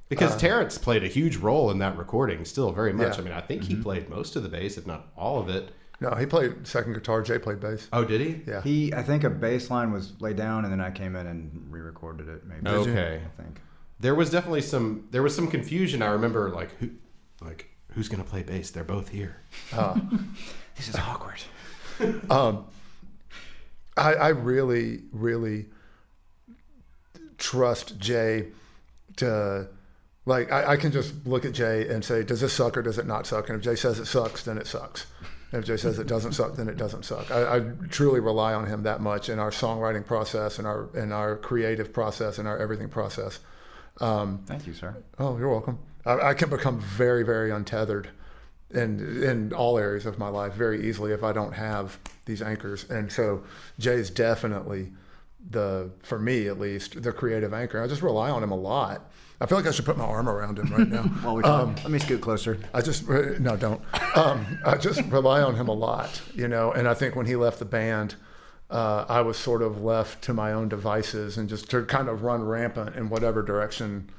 Because uh, Terrence played a huge role in that recording, still very much. Yeah. I mean, I think he mm-hmm. played most of the bass, if not all of it. No, he played second guitar. Jay played bass. Oh, did he? Yeah. He, I think a bass line was laid down, and then I came in and re-recorded it. Maybe. Okay. I think. There was definitely some there was some confusion. I remember like who like who's gonna play bass? They're both here. (laughs) This is awkward. (laughs) Um, I, I really, really trust Jay to like. I, I can just look at Jay and say, "Does this suck or does it not suck?" And if Jay says it sucks, then it sucks. If Jay says it doesn't suck, then it doesn't suck. I, I truly rely on him that much in our songwriting process and our in our creative process and our everything process. Um, Thank you, sir. Oh, you're welcome. I, I can become very, very untethered in in all areas of my life very easily if I don't have these anchors. And so Jay is definitely the for me at least the creative anchor. I just rely on him a lot. I feel like I should put my arm around him right now. (laughs) While we talk, let me scoot closer. I just no, don't. Um, I just rely on him a lot, you know. And I think when he left the band, uh, I was sort of left to my own devices and just to kind of run rampant in whatever direction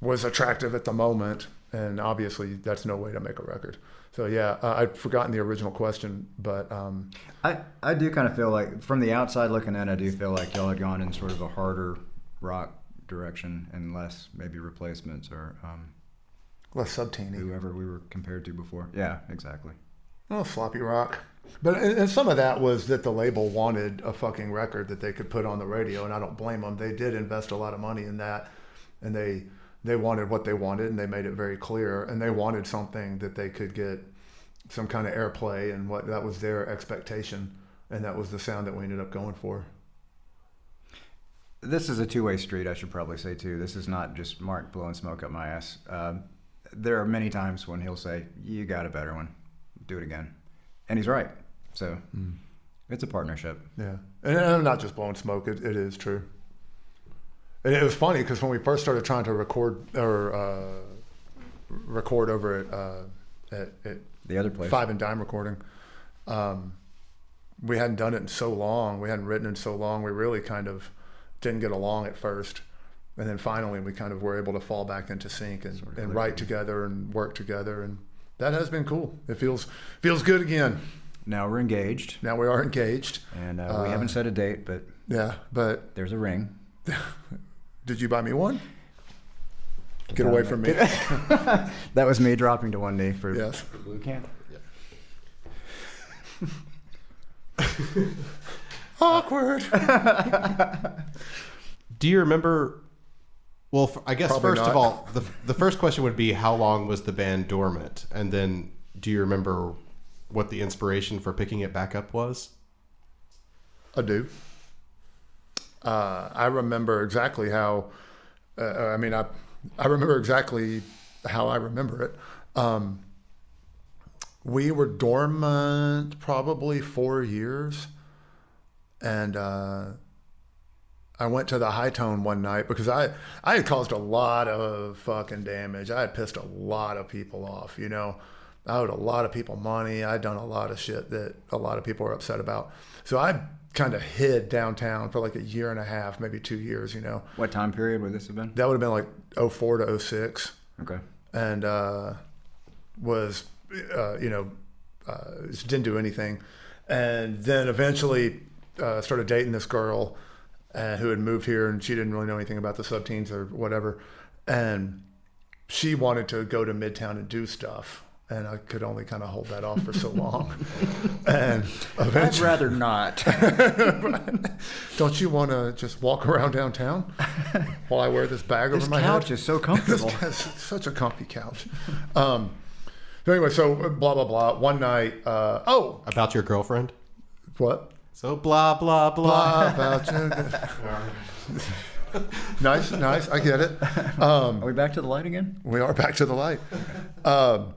was attractive at the moment. And obviously, that's no way to make a record. So yeah, uh, I'd forgotten the original question, but um, I, I do kind of feel like, from the outside looking in, I do feel like y'all had gone in sort of a harder rock direction and less maybe replacements or um, less subteeny. whoever we were compared to before. Yeah, exactly. Oh, floppy rock. But and some of that was that the label wanted a fucking record that they could put on the radio, and I don't blame them. They did invest a lot of money in that, and they they wanted what they wanted, and they made it very clear. And they wanted something that they could get some kind of airplay, and what that was their expectation, and that was the sound that we ended up going for. This is a two way street, I should probably say, too. This is not just Mark blowing smoke up my ass. Um, there are many times when he'll say, You got a better one, do it again. And he's right. So it's a partnership. Yeah, and I'm not just blowing smoke. It, it is true. And it was funny because when we first started trying to record or uh, record over at, uh, at, at The other place. Five and Dime Recording, um, we hadn't done it in so long. We hadn't written in so long. We really kind of didn't get along at first, and then finally we kind of were able to fall back into sync and, Sort of and write together and work together, and that has been cool. It feels feels good again. Now we're engaged, Now we are engaged. and uh, we Uh, haven't set a date, but Yeah, but there's a ring. (laughs) Did you buy me one? Get away from me. (laughs) that was me dropping to one knee for Yes. for blue can. Awkward. (laughs) Do you remember? Well, f- I guess Probably first of all, the the first question would be how long was the band dormant, and then do you remember what the inspiration for picking it back up was? I do. Uh, I remember exactly how. Uh, I mean, I I remember exactly how I remember it. Um, we were dormant probably four years, and uh, I went to the Hi-Tone one night because I I had caused a lot of fucking damage. I had pissed a lot of people off. You know, I owed a lot of people money. I'd done a lot of shit that a lot of people were upset about. So I kind of hid downtown for like a year and a half, maybe two years. You know, What time period would this have been? that would have been like 04 to 06 Okay. and uh, was uh, you know uh, just didn't do anything, and then eventually uh, started dating this girl uh, who had moved here, and she didn't really know anything about the subteens or whatever, and she wanted to go to Midtown and do stuff. And I could only kind of hold that off for so long. (laughs) and I'd rather not. (laughs) don't you want to just walk around downtown (laughs) while I wear this bag this over my head? This couch is so This comfortable. guy's such a comfy couch. Um, so anyway, so blah blah blah. One night, uh, oh, About your girlfriend? what? So blah blah blah. Blah (laughs) about you. nice, nice. I get it. Um, Are we back to the light again? we are back to the light. Um,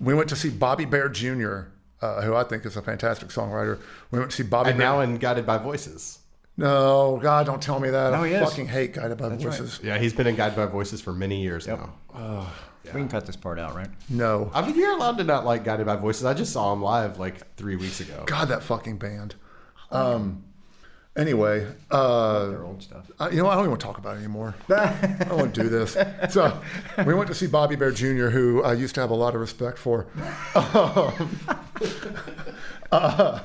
we went to see Bobby Bare Jr., uh, who I think is a fantastic songwriter. We went to see Bobby. And Bare. now in Guided by Voices. no, God, don't tell me that. No, I is. fucking hate Guided by right. Voices. Yeah, he's been in Guided by Voices for many years Yep. now. We can cut this part out, right? No, I mean, you're allowed to not like Guided by Voices. I just saw him live like three weeks ago. God, that fucking band. Um, anyway, uh, Their old stuff. Uh, you know. I don't even want to talk about it anymore. (laughs) I don't want to do this. So we went to see Bobby Bare Jr., who I used to have a lot of respect for. Um, (laughs) uh,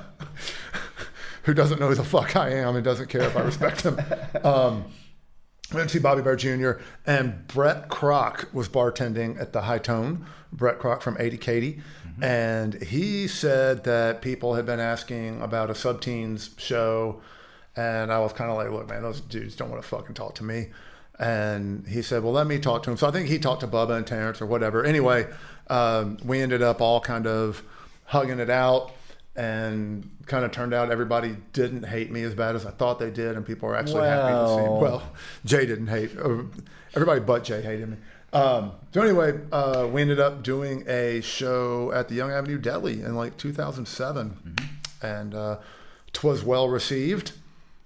who doesn't know who the fuck I am and doesn't care if I respect him. Um, we went to see Bobby Bare Jr. and Brett Kroc was bartending at the Hi-Tone. Brett Kroc from 80 Katie. And he said that people had been asking about a subteens show. And I was kind of like, look, man, those dudes don't want to fucking talk to me. And he said, well, let me talk to him. So I think he talked to Bubba and Terrence or whatever. Anyway, um, we ended up all kind of hugging it out and kind of turned out everybody didn't hate me as bad as I thought they did, and people were actually happy to see. Well. Well, Jay didn't hate. Everybody but Jay hated me. Um, so anyway, uh, we ended up doing a show at the Young Avenue Deli in like 2007, and uh, twas well received.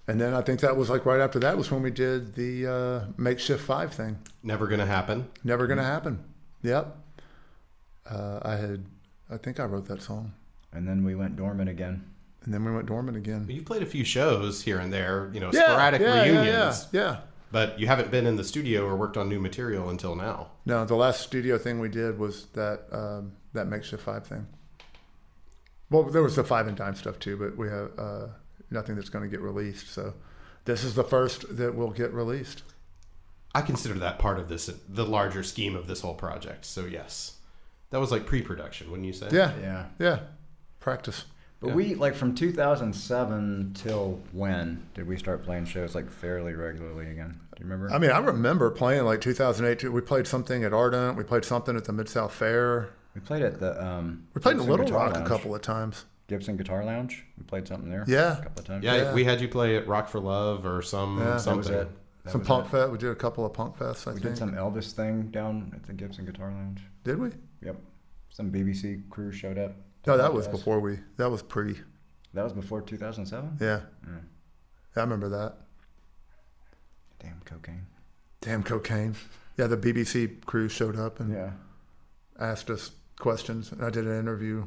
And then I think that was like right after that was when we did the uh, makeshift five thing. Never gonna happen. Never gonna happen. Yep. Uh, I had, I think I wrote that song, And then we went dormant again. and then we went dormant again. You played a few shows here and there, you know, sporadic reunions, Yeah, yeah, yeah. But you haven't been in the studio or worked on new material until now. No, the last studio thing we did was that um, that makeshift five thing. Well, there was the five and dime stuff too, but we have uh, nothing that's going to get released. So this is the first that will get released. I consider that part of this, the larger scheme of this whole project. So yes, that was like pre-production, wouldn't you say? Yeah, Yeah. yeah. Practice. But Yeah. we like from 2007 till when did we start playing shows like fairly regularly again? Do you remember? I mean, I remember playing like 2008. We played something at Ardent. We played something at the Mid South Fair. we played at the um. We played in Little Guitar Rock a couple of times. Gibson Guitar Lounge. We played something there. Yeah. a couple of times. Yeah, Yeah. we had you play at Rock for Love or some Yeah. Something. That was it. That Some was punk it. fest. We did a couple of punk fests. I We think. did some Elvis thing down at the Gibson Guitar Lounge. Did we? Yep. Some BBC crew showed up. No, that was before we. That was pre. That was before 2007. Yeah, Yeah. I remember that. Damn cocaine. Damn cocaine. Yeah, the BBC crew showed up and Yeah. asked us questions. And I did an interview,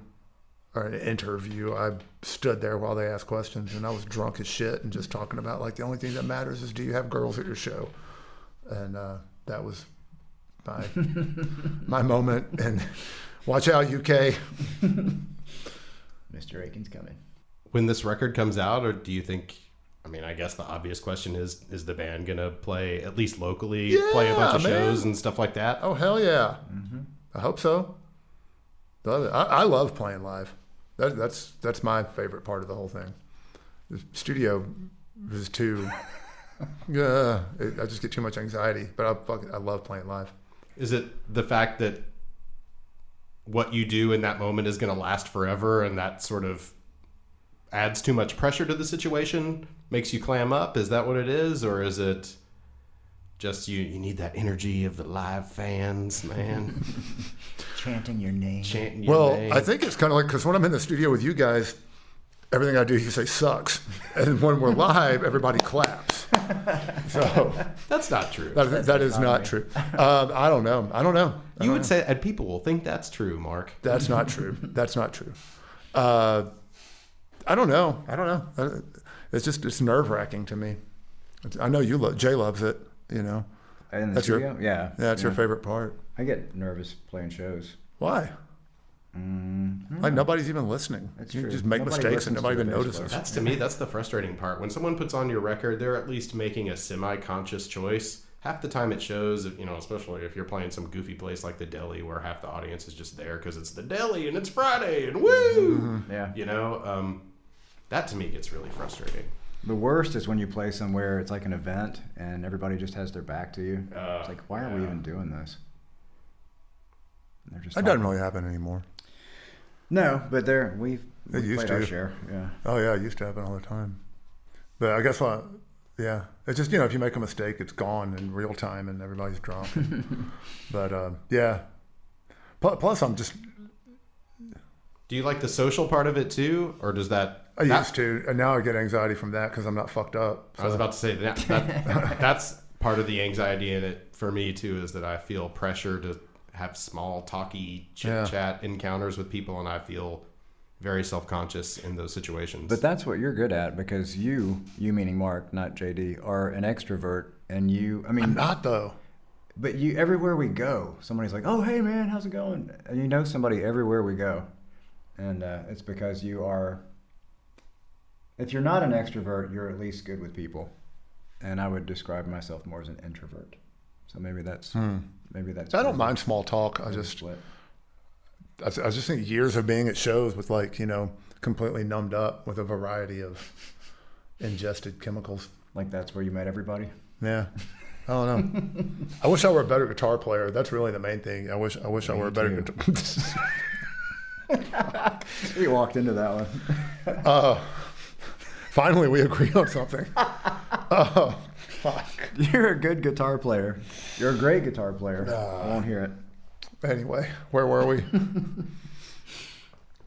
or an interview. I stood there while they asked questions, and I was drunk as shit and just talking about like the only thing that matters is do you have girls at your show, and uh, that was my (laughs) my moment. And watch out, UK. (laughs) Mr. Akin's coming. When this record comes out, or do you think? I mean, I guess the obvious question is: Is the band gonna play at least locally, play a bunch of man. shows and stuff like that? Oh hell yeah! Mm-hmm. I hope so. Love it. I, I love playing live. That, that's that's my favorite part of the whole thing. The studio is too. (laughs) yeah, it, I just get too much anxiety. But I fucking, I love playing live. Is it the fact that what you do in that moment is going to last forever, and that sort of adds too much pressure to the situation, makes you clam up? Is that what it is, or is it just you? You need that energy of the live fans, man, (laughs) Chanting your name. chanting your Well, name. I think it's kind of like because when I'm in the studio with you guys, everything I do you say sucks, and when we're live, everybody claps. So that's not true. that, that is not true. Um, I don't know. I don't know. I you don't would know. say, and people will think that's true, Mark. That's not true. That's not true. Uh, I don't know. I don't know. It's just it's nerve wracking to me. It's- I know you love Jay loves it. You know, In the That's your- studio? yeah. yeah, that's your favorite part. I get nervous playing shows. Why? Mm, Like nobody's even listening. That's you true. just make Nobody mistakes and nobody even notices. player. That's to me, that's the frustrating part. When someone puts on your record, they're at least making a semi-conscious choice. Half the time, it shows, you know, especially if you're playing some goofy place like the deli, where half the audience is just there because it's the deli and it's Friday and woo, yeah. you know. Um, that to me gets really frustrating. The worst is when you play somewhere, it's like an event, and everybody just has their back to you. Uh, it's like, why are we even doing this? And they're just That doesn't really happen anymore. No, but there we've It we used played our share. Yeah. Oh yeah, it used to happen all the time. But I guess what? Yeah, it's just you know if you make a mistake, it's gone in real time and everybody's drunk. (laughs) but uh, yeah. Plus, plus, I'm just Do you like the social part of it too, or does that? I that- used to, and now I get anxiety from that because I'm not fucked up. I was about to say that, that (laughs) that's part of the anxiety in it for me too is that I feel pressure to have small talky chit Yeah. chat encounters with people and I feel very self conscious in those situations. But that's what you're good at because you, you meaning Mark, not JD, are an extrovert, and you. I mean, I'm not though. But you, everywhere we go, somebody's like, "Oh, hey, man, how's it going?" And you know somebody everywhere we go, and uh, it's because you are. If you're not an extrovert, you're at least good with people, and I would describe myself more as an introvert. So maybe that's maybe that's. I don't mind small talk. I just. I, I just think years of being at shows with like you know completely numbed up with a variety of ingested chemicals. like that's where you met everybody. Yeah. I don't know. (laughs) I wish I were a better guitar player. That's really the main thing. I wish I wish I were a better too. guitar. (laughs) We walked into that one. uh, finally, we agree on something. Oh, (laughs) fuck. (laughs) You're a good guitar player. You're a great guitar player. I won't hear it. Anyway, where were we? (laughs)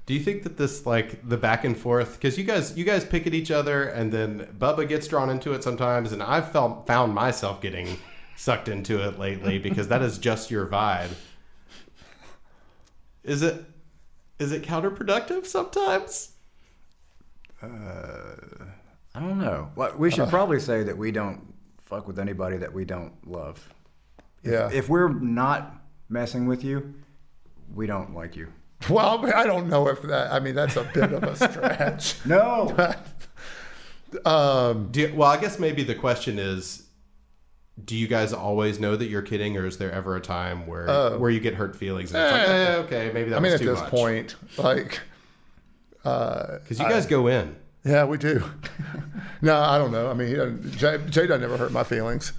Do you think that this like the back and forth because you guys you guys pick at each other and then Bubba gets drawn into it sometimes and I've felt found myself getting sucked into it lately (laughs) because that is just your vibe. Is it is it counterproductive sometimes? Uh, I don't know. Well, we should uh. probably say that we don't fuck with anybody that we don't love. Yeah. If we're not messing with you, we don't like you. (laughs) well, I don't know if that. I mean, that's a bit of a stretch. (laughs) No. (laughs) um, Do you, well, I guess maybe the question is do you guys always know that you're kidding or is there ever a time where Oh. where you get hurt feelings and it's like, Eh. eh, okay, maybe that I mean, was at too this much. point, like, uh, Cuz you guys go in. Yeah, we do. (laughs) no, I don't know. I mean, Jay, Jay doesn't ever hurt my feelings.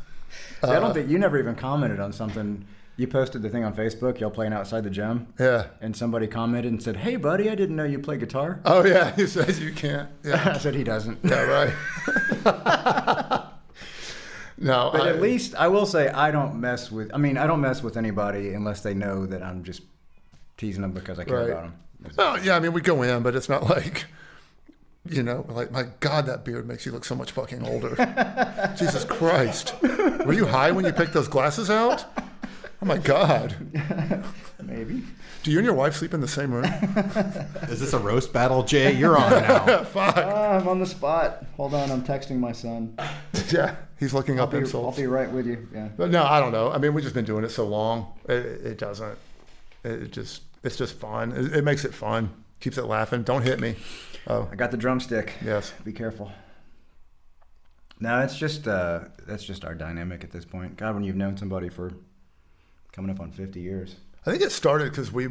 See, I don't uh, think you never even commented on something. You posted the thing on Facebook, y'all playing outside the gym, Yeah. and somebody commented and said, "Hey, buddy, I didn't know you play guitar." Oh yeah, he says you can't. Yeah. (laughs) I said he doesn't. Yeah. Right. (laughs) no, But I, at least I will say I don't mess with. I mean, I don't mess with anybody unless they know that I'm just teasing them because I care Right. about them. Oh yeah, I mean we go in, but it's not like you know, like my God, that beard makes you look so much fucking older. (laughs) Jesus Christ, were you high when you picked those glasses out? Oh my God, (laughs) Maybe. do you and your wife sleep in the same room? Is this a roast battle, Jay? You're on now. (laughs) Fuck. Ah, I'm on the spot. Hold on, I'm texting my son. Yeah, he's looking I'll up be, I'll be right with you. Yeah. But no, I don't know. I mean, we've just been doing it so long. It, it doesn't. It just it's just fun. It, it makes it fun. Keeps it laughing. Don't hit me. Oh I got the drumstick. yes. Be careful. No, it's just uh, that's just our dynamic at this point. God, when you've known somebody for coming up on 50 years. I think it started because we,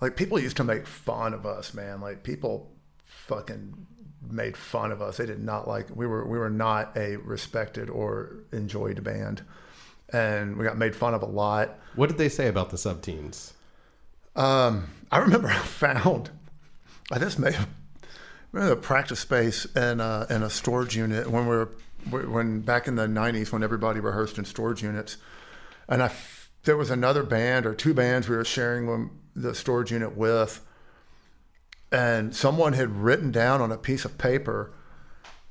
like, people used to make fun of us, man. Like, people fucking made fun of us. They did not like. We were we were not a respected or enjoyed band, and we got made fun of a lot. What did they say about the sub teens? Um, I remember (laughs) I found. I just made the practice space and a, in a storage unit when we were when back in the '90s when everybody rehearsed in storage units, and I f- there was another band or two bands we were sharing the storage unit with, and someone had written down on a piece of paper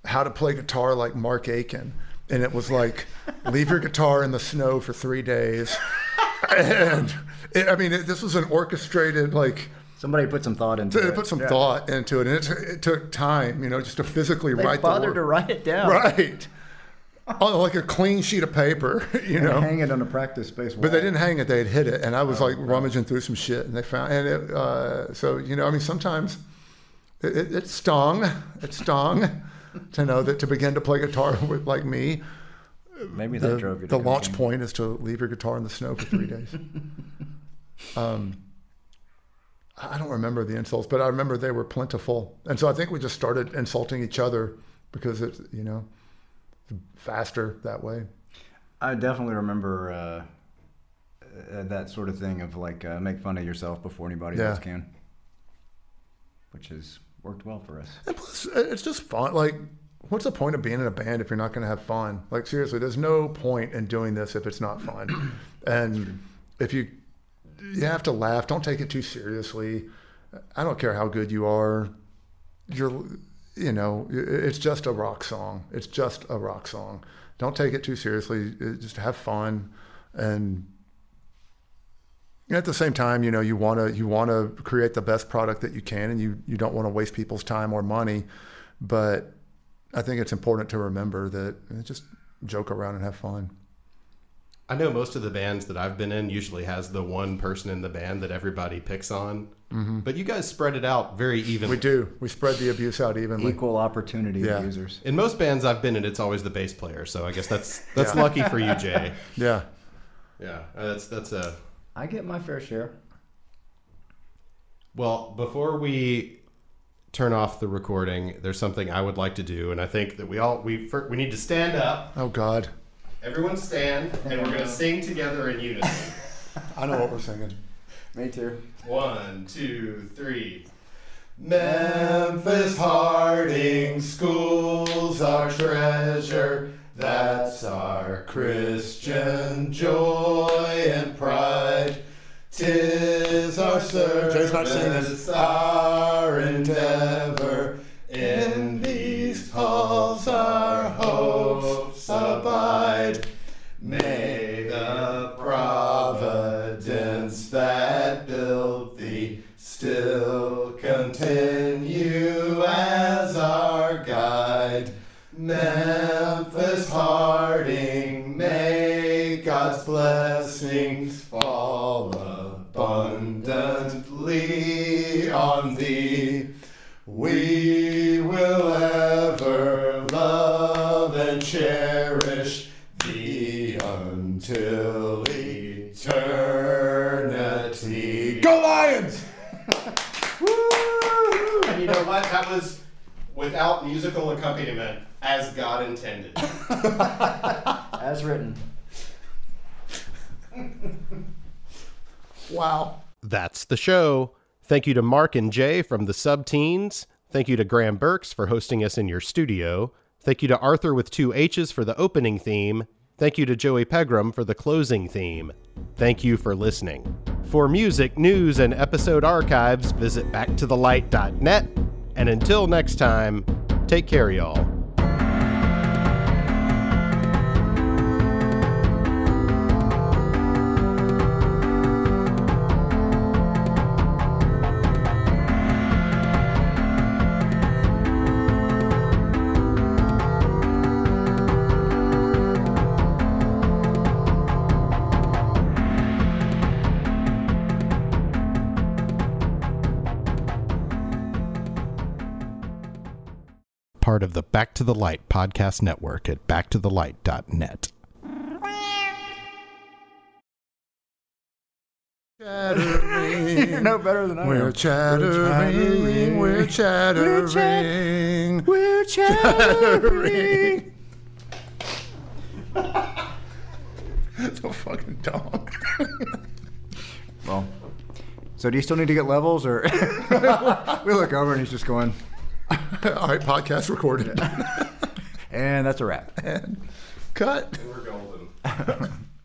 how to play guitar like Mark Akin, and it was like leave your guitar in the snow for three days, (laughs) and it, I mean it, this was an orchestrated like. Somebody put some thought into They it. put some Yeah. thought into it, and it, t- it took time, you know, just to physically They write bothered the to write it down. Right. On like a clean sheet of paper, (laughs) you And know. hang it on a practice space wall. But they didn't hang it; they had hit it, and I Oh, was like rummaging through some shit, and they found, and it, uh, so you know, I mean, sometimes it, it, it stung, it stung (laughs) to know that to begin to play guitar (laughs) with like me, Maybe that the, drove you. To the go launch point is to leave your guitar in the snow for three days. um, I don't remember the insults, but I remember they were plentiful, and so I think we just started insulting each other because it's you know faster that way. I definitely remember uh, uh, that sort of thing of like uh, make fun of yourself before anybody Yeah. else can, which has worked well for us. And plus, it's just fun. Like, what's the point of being in a band if you're not going to have fun? Like, seriously, there's no point in doing this if it's not fun. (clears throat) and if you you have to laugh, don't take it too seriously. I don't care how good you are. You're, you know, it's just a rock song. It's just a rock song. Don't take it too seriously. Uh, just have fun, and at the same time, you know, you want to you want to create the best product that you can, and you you don't want to waste people's time or money. But I think it's important to remember that just joke around and have fun. I know most of the bands that I've been in usually has the one person in the band that everybody picks on, but you guys spread it out very evenly. We do. We spread the abuse out evenly. Equal opportunity Yeah. users. In most bands I've been in, it's always the bass player. So I guess that's that's Yeah. lucky for you, Jay. (laughs) Yeah. Yeah, uh, that's that's a I get my fair share. well. Before we turn off the recording, there's something I would like to do, and I think that we all we fir- we need to stand up. Oh God. Everyone stand, and we're gonna sing together in unison. (laughs) I know what we're singing. Me too. One, two, three. Memphis Harding schools our treasure. That's our Christian joy and pride. Tis our service, our endeavor. We will ever love and cherish thee until eternity. Go Lions! (laughs) And you know what? That was without musical accompaniment, as God intended. (laughs) As written. (laughs) Wow. That's the show. Thank you to Mark and Jay from the Subteens. Thank you to Graham Burks for hosting us in your studio. Thank you to Arthur with two H's for the opening theme. Thank you to Joey Pegram for the closing theme. Thank you for listening. For music, news, and episode archives, visit backtothelight.net. And until next time, take care, y'all. Back to the Light podcast network at backtothelight.net. Chattering. (laughs) no better than I We're am. chattering. We're chattering. We're chattering. so fucking dumb. Well, so do you still need to get levels, or (laughs) (laughs) we look over and he's just going, (laughs) All right, podcast recorded. (laughs) and that's a wrap. Cut. We're golden. (laughs)